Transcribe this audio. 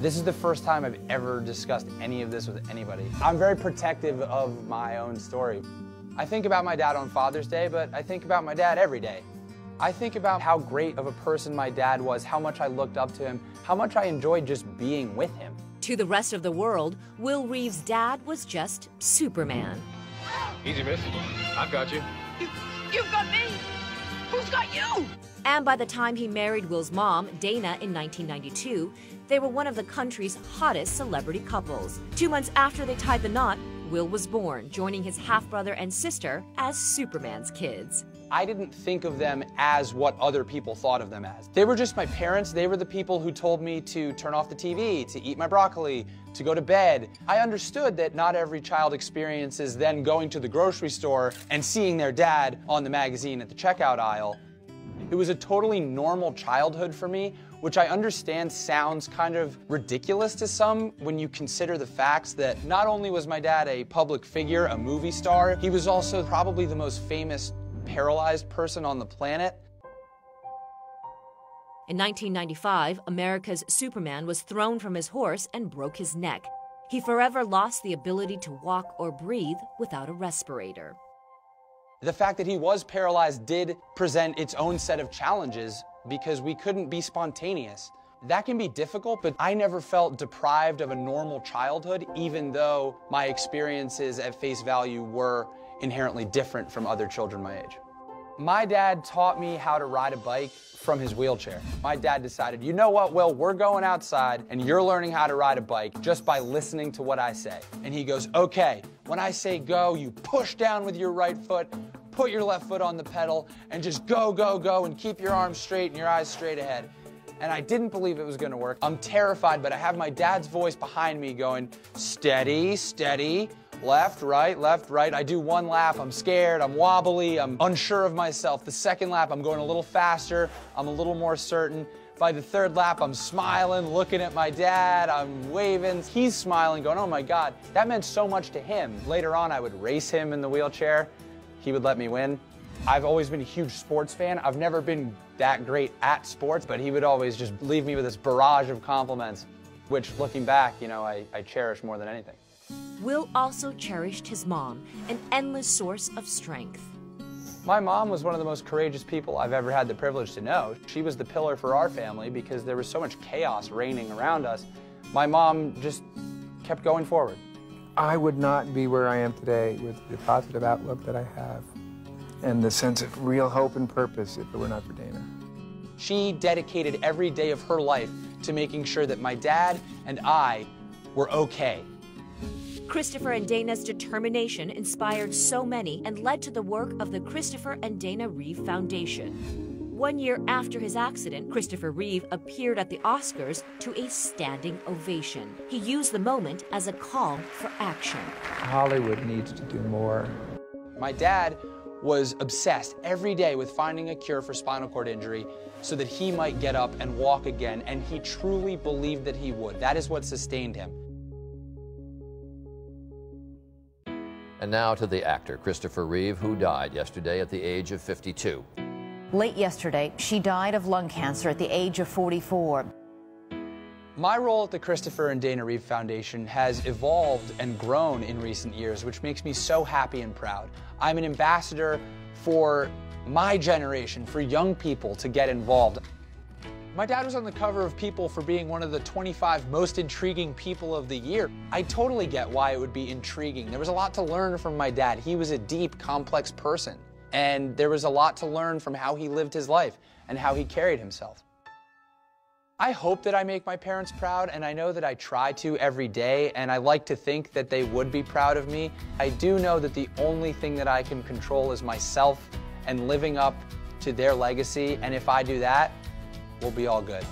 This is the first time I've ever discussed any of this with anybody. I'm very protective of my own story. I think about my dad on Father's Day, but I think about my dad every day. I think about how great of a person my dad was, how much I looked up to him, how much I enjoyed just being with him. To the rest of the world, Will Reeve's dad was just Superman. Easy, miss. I've got you. you you've got me! Who's got you? And by the time he married Will's mom, Dana, in 1992, they were one of the country's hottest celebrity couples. Two months after they tied the knot, Will was born, joining his half brother and sister as Superman's kids. I didn't think of them as what other people thought of them as. They were just my parents. They were the people who told me to turn off the TV, to eat my broccoli, to go to bed. I understood that not every child experiences then going to the grocery store and seeing their dad on the magazine at the checkout aisle. It was a totally normal childhood for me, which I understand sounds kind of ridiculous to some when you consider the facts that not only was my dad a public figure, a movie star, he was also probably the most famous paralyzed person on the planet. In 1995, America's Superman was thrown from his horse and broke his neck. He forever lost the ability to walk or breathe without a respirator. The fact that he was paralyzed did present its own set of challenges because we couldn't be spontaneous. That can be difficult, but I never felt deprived of a normal childhood, even though my experiences at face value were inherently different from other children my age. My dad taught me how to ride a bike from his wheelchair. My dad decided, you know what, Will, we're going outside and you're learning how to ride a bike just by listening to what I say. And he goes, okay, when I say go, you push down with your right foot, put your left foot on the pedal, and just go, go, go, and keep your arms straight and your eyes straight ahead. And I didn't believe it was gonna work. I'm terrified, but I have my dad's voice behind me going, steady, steady, left, right, left, right. I do one lap, I'm scared, I'm wobbly, I'm unsure of myself. The second lap, I'm going a little faster, I'm a little more certain. By the third lap, I'm smiling, looking at my dad, I'm waving. He's smiling, going, oh my God. That meant so much to him. Later on, I would race him in the wheelchair. He would let me win. I've always been a huge sports fan. I've never been that great at sports, but he would always just leave me with this barrage of compliments, which looking back, you know, I, I cherish more than anything. Will also cherished his mom, an endless source of strength. My mom was one of the most courageous people I've ever had the privilege to know. She was the pillar for our family because there was so much chaos reigning around us. My mom just kept going forward. I would not be where I am today with the positive outlook that I have and the sense of real hope and purpose if it were not for Dana. She dedicated every day of her life to making sure that my dad and I were okay. Christopher and Dana's determination inspired so many and led to the work of the Christopher and Dana Reeve Foundation. One year after his accident, Christopher Reeve appeared at the Oscars to a standing ovation. He used the moment as a call for action. Hollywood needs to do more. My dad was obsessed every day with finding a cure for spinal cord injury so that he might get up and walk again, and he truly believed that he would. That is what sustained him. And now to the actor, Christopher Reeve, who died yesterday at the age of 52. Late yesterday, she died of lung cancer at the age of 44. My role at the Christopher and Dana Reeve Foundation has evolved and grown in recent years, which makes me so happy and proud. I'm an ambassador for my generation, for young people to get involved. My dad was on the cover of People for being one of the 25 most intriguing people of the year. I totally get why it would be intriguing. There was a lot to learn from my dad. He was a deep, complex person, and there was a lot to learn from how he lived his life and how he carried himself. I hope that I make my parents proud, and I know that I try to every day, and I like to think that they would be proud of me. I do know that the only thing that I can control is myself and living up to their legacy, and if I do that, we'll be all good.